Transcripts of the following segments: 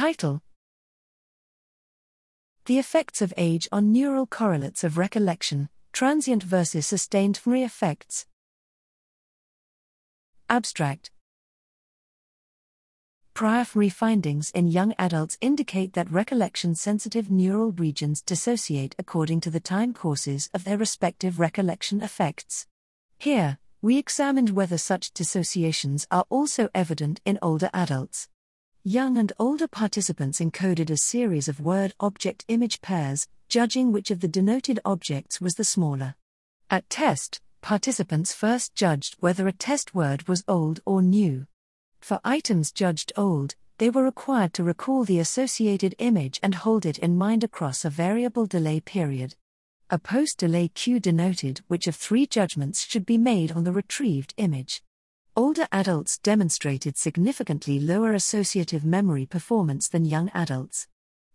Title The Effects of Age on Neural Correlates of Recollection, Transient versus Sustained memory Effects. Abstract Prior findings in young adults indicate that recollection sensitive neural regions dissociate according to the time courses of their respective recollection effects. Here, we examined whether such dissociations are also evident in older adults. Young and older participants encoded a series of word object image pairs, judging which of the denoted objects was the smaller. At test, participants first judged whether a test word was old or new. For items judged old, they were required to recall the associated image and hold it in mind across a variable delay period. A post delay cue denoted which of three judgments should be made on the retrieved image. Older adults demonstrated significantly lower associative memory performance than young adults.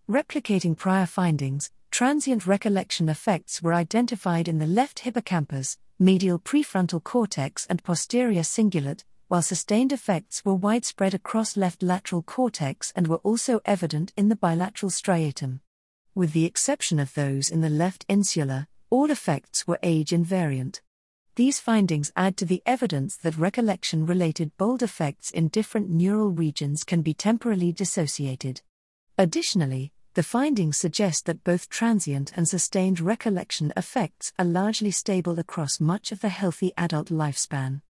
Replicating prior findings, transient recollection effects were identified in the left hippocampus, medial prefrontal cortex, and posterior cingulate, while sustained effects were widespread across left lateral cortex and were also evident in the bilateral striatum. With the exception of those in the left insula, all effects were age invariant. These findings add to the evidence that recollection related BOLD effects in different neural regions can be temporally dissociated. Additionally, the findings suggest that both transient and sustained recollection effects are largely stable across much of the healthy adult lifespan.